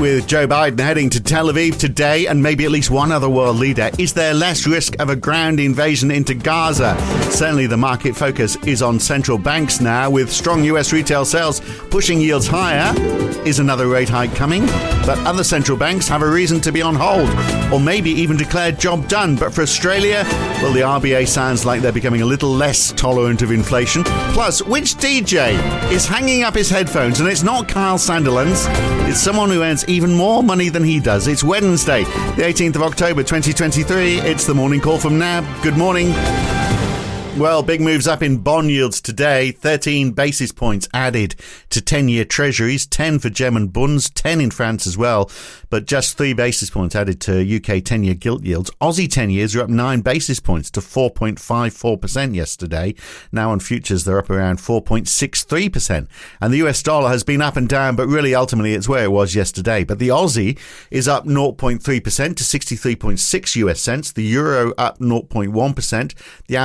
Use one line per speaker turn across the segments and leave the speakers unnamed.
with Joe Biden heading to Tel Aviv today and maybe at least one other world leader, is there less risk of a ground invasion into Gaza? Certainly, the market focus is on central banks now, with strong US retail sales pushing yields higher. Is another rate hike coming? But other central banks have a reason to be on hold, or maybe even declare job done. But for Australia, well, the RBA sounds like they're becoming a little less tolerant of inflation. Plus, which DJ is hanging up his headphones? And it's not Kyle Sandilands, it's someone who earns even more money than he does. It's Wednesday, the 18th of October, 2023. It's the morning call from NAB. Good morning. Well, big moves up in bond yields today. 13 basis points added to 10 year treasuries, 10 for German bunds, 10 in France as well, but just 3 basis points added to UK 10 year gilt yields. Aussie 10 years are up 9 basis points to 4.54% yesterday. Now on futures, they're up around 4.63%. And the US dollar has been up and down, but really ultimately it's where it was yesterday. But the Aussie is up 0.3% to 63.6 US cents. The euro up 0.1%. The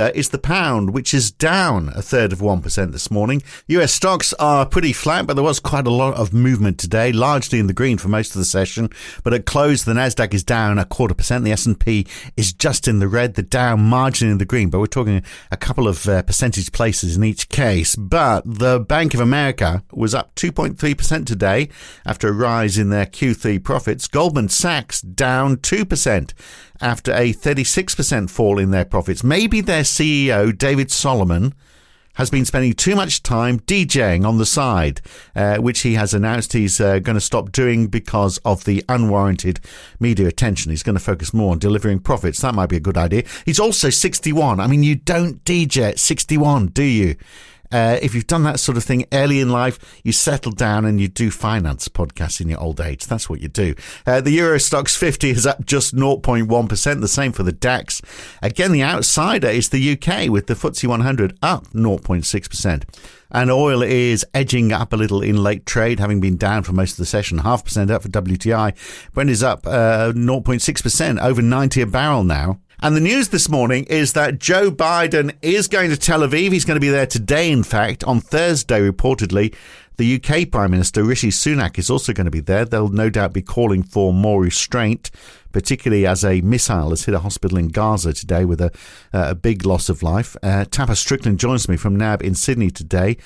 outsider is the pound, which is down a third of 1% this morning. US stocks are pretty flat, but there was quite a lot of movement today, largely in the green for most of the session. But at close, the Nasdaq is down a quarter percent. The S&P is just in the red, the Dow marginally in the green, but we're talking a couple of uh, percentage places in each case. But the Bank of America was up 2.3% today after a rise in their Q3 profits. Goldman Sachs down 2% after a 36% fall in their profits. Maybe their CEO, David Solomon, has been spending too much time DJing on the side, uh, which he has announced he's uh, going to stop doing because of the unwarranted media attention. He's going to focus more on delivering profits. That might be a good idea. He's also 61. I mean, you don't DJ at 61, do you? Uh, if you've done that sort of thing early in life, you settle down and you do finance podcasts in your old age. That's what you do. Uh, the Euro Stoxx 50 is up just 0.1%, the same for the DAX. Again, the outsider is the UK with the FTSE 100 up 0.6%. And oil is edging up a little in late trade, having been down for most of the session, half percent up for WTI. Brent is up uh, 0.6%, over 90 a barrel now. And the news this morning is that Joe Biden is going to Tel Aviv. He's going to be there today, in fact, on Thursday, reportedly. The UK Prime Minister Rishi Sunak is also going to be there. They'll no doubt be calling for more restraint particularly as a missile has hit a hospital in Gaza today with a, uh, a big loss of life. Uh, Tapas Strickland joins me from NAB in Sydney today.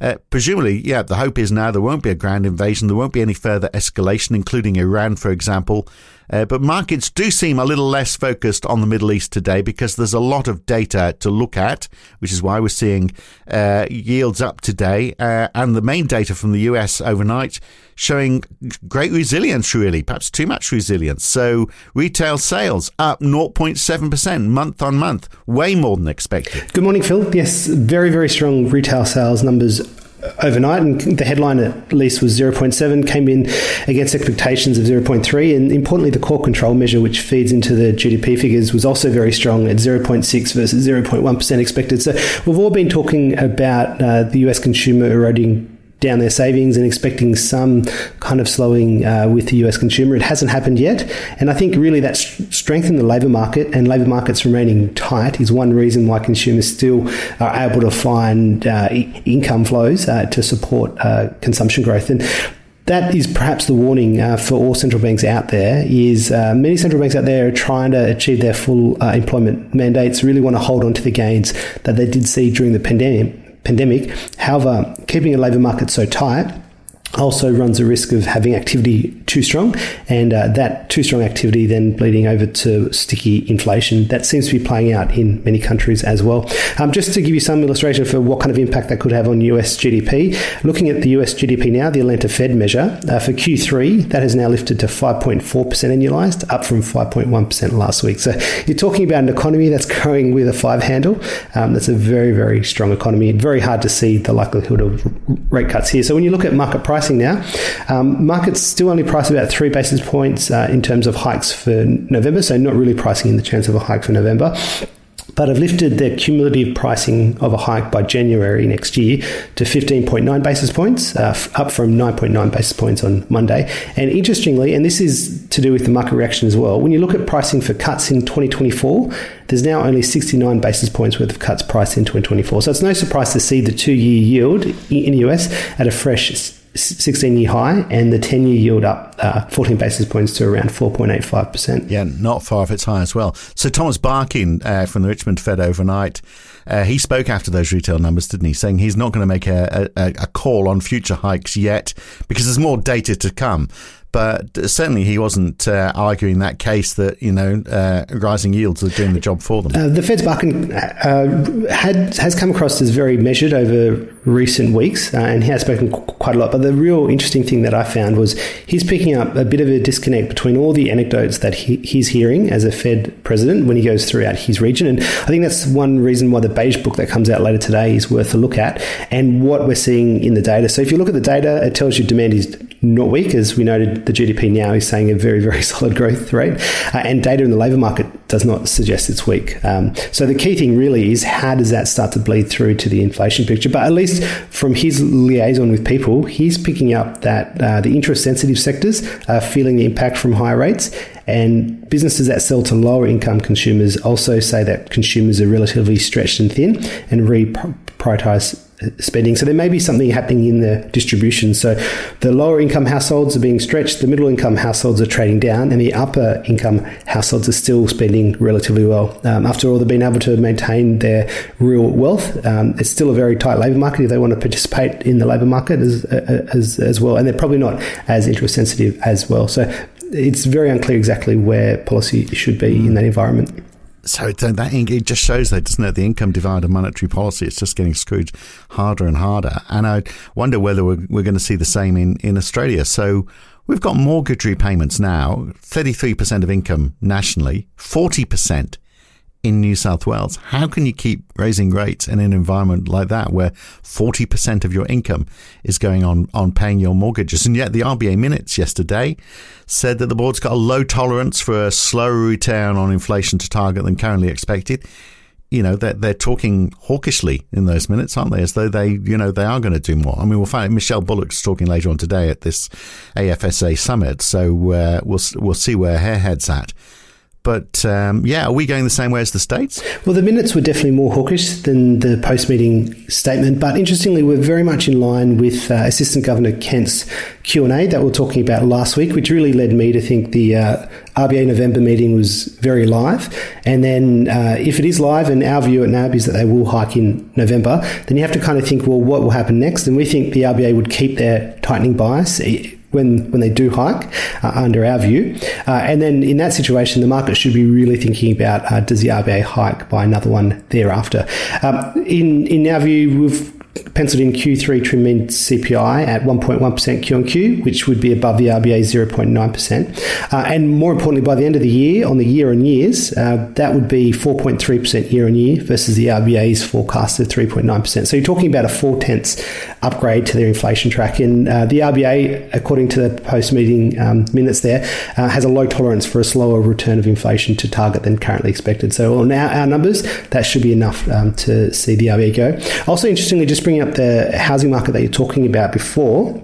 Uh, presumably, yeah, the hope is now there won't be a ground invasion, there won't be any further escalation, including Iran, for example. Uh, but markets do seem a little less focused on the Middle East today because there's a lot of data to look at, which is why we're seeing uh, yields up today. Uh, and the main data from the US overnight showing great resilience, really, perhaps too much resilience. So retail sales up 0.7% month on month, way more than expected.
Good morning, Phil. Yes, very, very strong retail sales numbers overnight, and the headline at least was 0.7, came in against expectations of 0.3. And importantly, the core control measure, which feeds into the GDP figures, was also very strong at 0.6 versus 0.1% expected. So we've all been talking about uh, the US consumer eroding down their savings and expecting some kind of slowing uh, with the US consumer. It hasn't happened yet. And I think really that strength in the labour market and labour markets remaining tight is one reason why consumers still are able to find uh, income flows uh, to support uh, consumption growth. And that is perhaps the warning uh, for all central banks out there is uh, many central banks out there are trying to achieve their full uh, employment mandates really want to hold on to the gains that they did see during the pandemic pandemic. However, keeping a labour market so tight also runs a risk of having activity too strong, and uh, that too strong activity then bleeding over to sticky inflation. That seems to be playing out in many countries as well. Um, just to give you some illustration for what kind of impact that could have on US GDP, looking at the US GDP now, the Atlanta Fed measure uh, for Q3, that has now lifted to 5.4% annualized, up from 5.1% last week. So you're talking about an economy that's growing with a five handle. Um, that's a very, very strong economy. Very hard to see the likelihood of rate cuts here. So when you look at market price pricing now. Um, markets still only price about three basis points uh, in terms of hikes for November, so not really pricing in the chance of a hike for November but have lifted their cumulative pricing of a hike by January next year to 15.9 basis points, uh, up from 9.9 basis points on Monday. And interestingly, and this is to do with the market reaction as well, when you look at pricing for cuts in 2024, there's now only 69 basis points worth of cuts priced in 2024. So it's no surprise to see the two year yield in the US at a fresh 16 year high, and the 10 year yield up uh, 14 basis points to around 4.85%.
Yeah, not far off its high as well. So, Thomas Barkin uh, from the Richmond Fed overnight, uh, he spoke after those retail numbers, didn't he? Saying he's not going to make a, a, a call on future hikes yet because there's more data to come but certainly he wasn't uh, arguing that case that you know uh, rising yields are doing the job for them.
Uh, the Fed's Barkin uh, had has come across as very measured over recent weeks, uh, and he has spoken quite a lot. But the real interesting thing that I found was he's picking up a bit of a disconnect between all the anecdotes that he, he's hearing as a Fed president when he goes throughout his region, and I think that's one reason why the beige book that comes out later today is worth a look at, and what we're seeing in the data. So if you look at the data, it tells you demand is not weak, as we noted the GDP now is saying a very, very solid growth rate. Uh, and data in the labour market does not suggest it's weak. Um, so the key thing really is how does that start to bleed through to the inflation picture? But at least from his liaison with people, he's picking up that uh, the interest sensitive sectors are feeling the impact from higher rates. And businesses that sell to lower income consumers also say that consumers are relatively stretched and thin and reprioritize spending. So there may be something happening in the distribution. So the lower income households are being stretched, the middle income households are trading down, and the upper income households are still spending relatively well. Um, after all, they've been able to maintain their real wealth. Um, it's still a very tight labour market if they want to participate in the labour market as, as, as well. And they're probably not as interest sensitive as well. So it's very unclear exactly where policy should be in that environment
so that it just shows that doesn't it the income divide of monetary policy it's just getting screwed harder and harder. And i wonder whether we're, we're going to see the same in, in australia. So we've got mortgage repayments now 33% of income nationally 40% in New South Wales. How can you keep raising rates in an environment like that where 40% of your income is going on, on paying your mortgages? And yet the RBA minutes yesterday said that the board's got a low tolerance for a slower return on inflation to target than currently expected. You know, they're, they're talking hawkishly in those minutes, aren't they? As though they, you know, they are going to do more. I mean, we'll find Michelle Bullock's talking later on today at this AFSA summit. So uh, we'll, we'll see where her head's at. But um, yeah, are we going the same way as the states?
Well, the minutes were definitely more hawkish than the post meeting statement. But interestingly, we're very much in line with uh, Assistant Governor Kent's Q and A that we are talking about last week, which really led me to think the uh, RBA November meeting was very live. And then, uh, if it is live, and our view at NAB is that they will hike in November, then you have to kind of think, well, what will happen next? And we think the RBA would keep their tightening bias when when they do hike, uh, under our view. Uh, and then in that situation, the market should be really thinking about uh, does the RBA hike by another one thereafter. Um, in in our view, we've penciled in Q3 trim mean CPI at 1.1% Q on Q, which would be above the RBA's 0.9%. Uh, and more importantly, by the end of the year, on the year on years, uh, that would be 4.3% year on year versus the RBA's forecast of 3.9%. So you're talking about a four tenths upgrade to their inflation track. And uh, the RBA, according to the post meeting um, minutes there, uh, has a low tolerance for a slower return of inflation to target than currently expected. So on our, our numbers, that should be enough um, to see the RBA go. Also, interestingly, just bringing up the housing market that you're talking about before,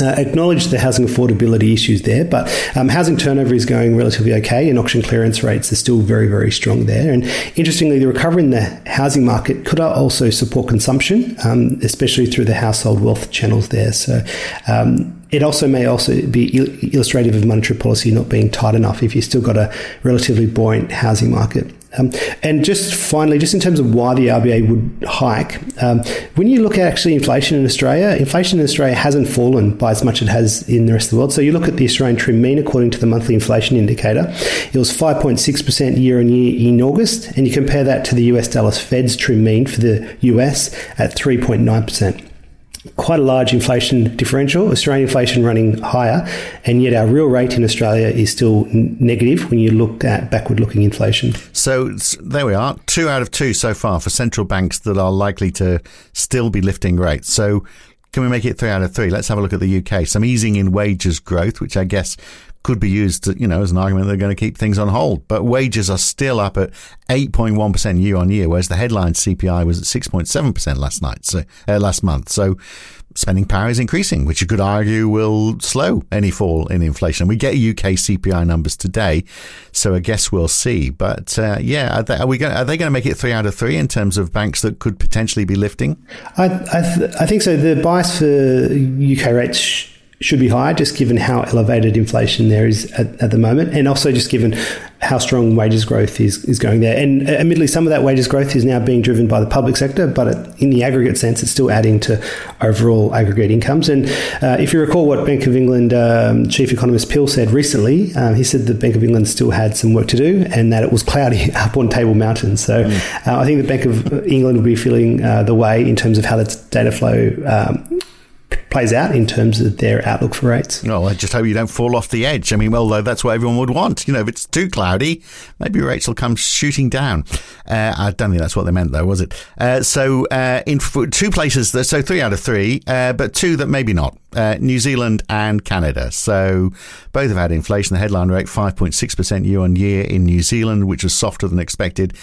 uh, acknowledge the housing affordability issues there, but um, housing turnover is going relatively okay, and auction clearance rates are still very, very strong there. And interestingly, the recovery in the housing market could also support consumption, um, especially through the household wealth channels there. So. Um, it also may also be illustrative of monetary policy not being tight enough if you've still got a relatively buoyant housing market. Um, and just finally, just in terms of why the RBA would hike, um, when you look at actually inflation in Australia, inflation in Australia hasn't fallen by as much as it has in the rest of the world. So you look at the Australian trim mean according to the monthly inflation indicator, it was 5.6% year on year in August, and you compare that to the US Dallas Fed's trim mean for the US at 3.9% quite a large inflation differential, Australian inflation running higher, and yet our real rate in Australia is still negative when you look at backward looking inflation.
So there we are, two out of two so far for central banks that are likely to still be lifting rates. So can we make it three out of three? Let's have a look at the UK. Some easing in wages growth, which I guess could be used, to, you know, as an argument they're going to keep things on hold. But wages are still up at 8.1% year on year, whereas the headline CPI was at 6.7% last night, so uh, last month. So spending power is increasing, which you could argue will slow any fall in inflation. We get UK CPI numbers today, so I guess we'll see. But uh, yeah, are they, are, we going, are they going to make it three out of three in terms of banks that could potentially be lifting?
I, I, th- I think so. The bias for UK rates should be higher, just given how elevated inflation there is at, at, the moment, and also just given how strong wages growth is, is going there. And uh, admittedly, some of that wages growth is now being driven by the public sector, but in the aggregate sense, it's still adding to overall aggregate incomes. And uh, if you recall what Bank of England um, Chief Economist Pill said recently, um, he said the Bank of England still had some work to do and that it was cloudy up on Table Mountain. So mm. uh, I think the Bank of England will be feeling uh, the way in terms of how that data flow um, plays out in terms of their outlook for rates.
Well, I just hope you don't fall off the edge. I mean, well, though that's what everyone would want. You know, if it's too cloudy, maybe rates will come shooting down. Uh, I don't think that's what they meant, though, was it? Uh, so, uh, in two places, so three out of three, uh, but two that maybe not. Uh, New Zealand and Canada. So both have had inflation. The headline rate 5.6% year on year in New Zealand, which was softer than expected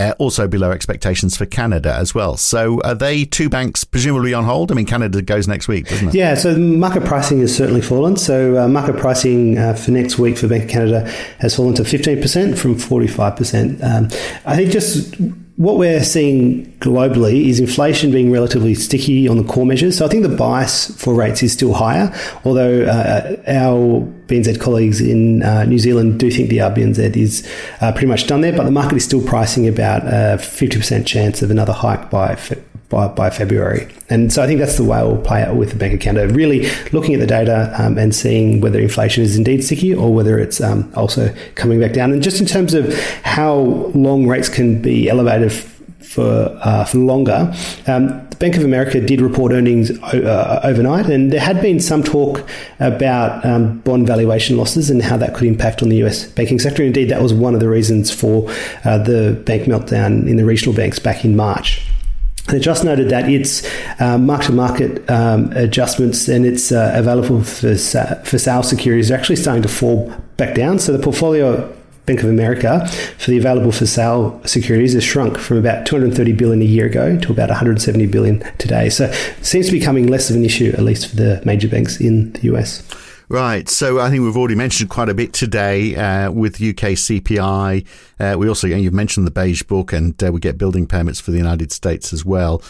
uh, also below expectations for Canada as well. So are they two banks presumably on hold? I mean, Canada goes next week, doesn't it?
Yeah, so market pricing has certainly fallen. So uh, market pricing uh, for next week for Bank of Canada has fallen to 15% from 45%. Um, I think just what we're seeing globally is inflation being relatively sticky on the core measures. So I think the bias for rates is still higher, although uh, our BNZ colleagues in uh, New Zealand do think the RBNZ is uh, pretty much done there, but the market is still pricing about a 50% chance of another hike by by, by February. And so I think that's the way it will play out with the Bank Canada, really looking at the data um, and seeing whether inflation is indeed sticky or whether it's um, also coming back down. And just in terms of how long rates can be elevated for uh, for longer. Um, the Bank of America did report earnings uh, overnight, and there had been some talk about um, bond valuation losses and how that could impact on the US banking sector. Indeed, that was one of the reasons for uh, the bank meltdown in the regional banks back in March. It just noted that its uh, mark-to-market um, adjustments and its uh, available for, for sale securities are actually starting to fall back down. So the portfolio Bank of America for the available for sale securities has shrunk from about 230 billion a year ago to about 170 billion today. So it seems to be becoming less of an issue, at least for the major banks in the US.
Right. So I think we've already mentioned quite a bit today uh, with UK CPI. Uh, we also, you've mentioned the beige book, and uh, we get building permits for the United States as well.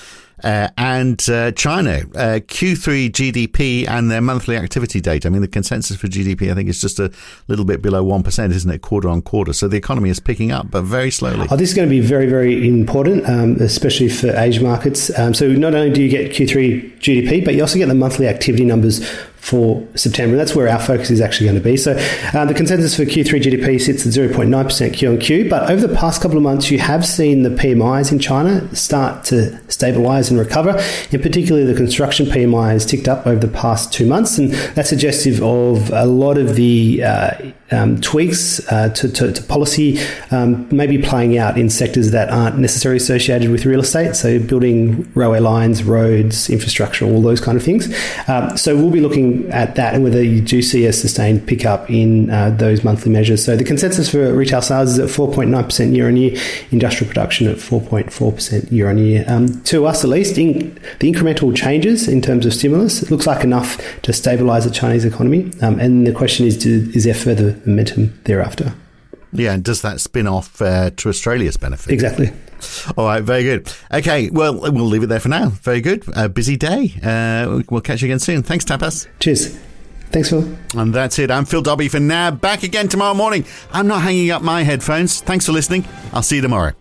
Uh, and uh, China, uh, Q3 GDP and their monthly activity data. I mean, the consensus for GDP, I think, is just a little bit below 1%, isn't it, quarter on quarter? So the economy is picking up, but very slowly.
Oh, this is going to be very, very important, um, especially for Asia markets. Um, so not only do you get Q3 GDP, but you also get the monthly activity numbers for September. That's where our focus is actually going to be. So uh, the consensus for Q3 GDP sits at 0.9% Q on Q. But over the past couple of months, you have seen the PMIs in China start to stabilize and recover. In particular, the construction PMI has ticked up over the past two months. And that's suggestive of a lot of the uh, um, tweaks uh, to, to, to, policy um, maybe playing out in sectors that aren't necessarily associated with real estate, so building railway lines, roads, infrastructure, all those kind of things. Um, so we'll be looking at that and whether you do see a sustained pickup in uh, those monthly measures. So the consensus for retail sales is at 4.9% year on year, industrial production at 4.4% year on year. Um, to us, at least, in, the incremental changes in terms of stimulus it looks like enough to stabilise the Chinese economy. Um, and the question is, do, is there further momentum thereafter.
Yeah, and does that spin off uh, to Australia's benefit?
Exactly.
All right, very good. Okay, well, we'll leave it there for now. Very good. A busy day. Uh, we'll catch you again soon. Thanks, Tapas.
Cheers. Thanks, Phil.
And that's it. I'm Phil Dobby for now. Back again tomorrow morning. I'm not hanging up my headphones. Thanks for listening. I'll see you tomorrow.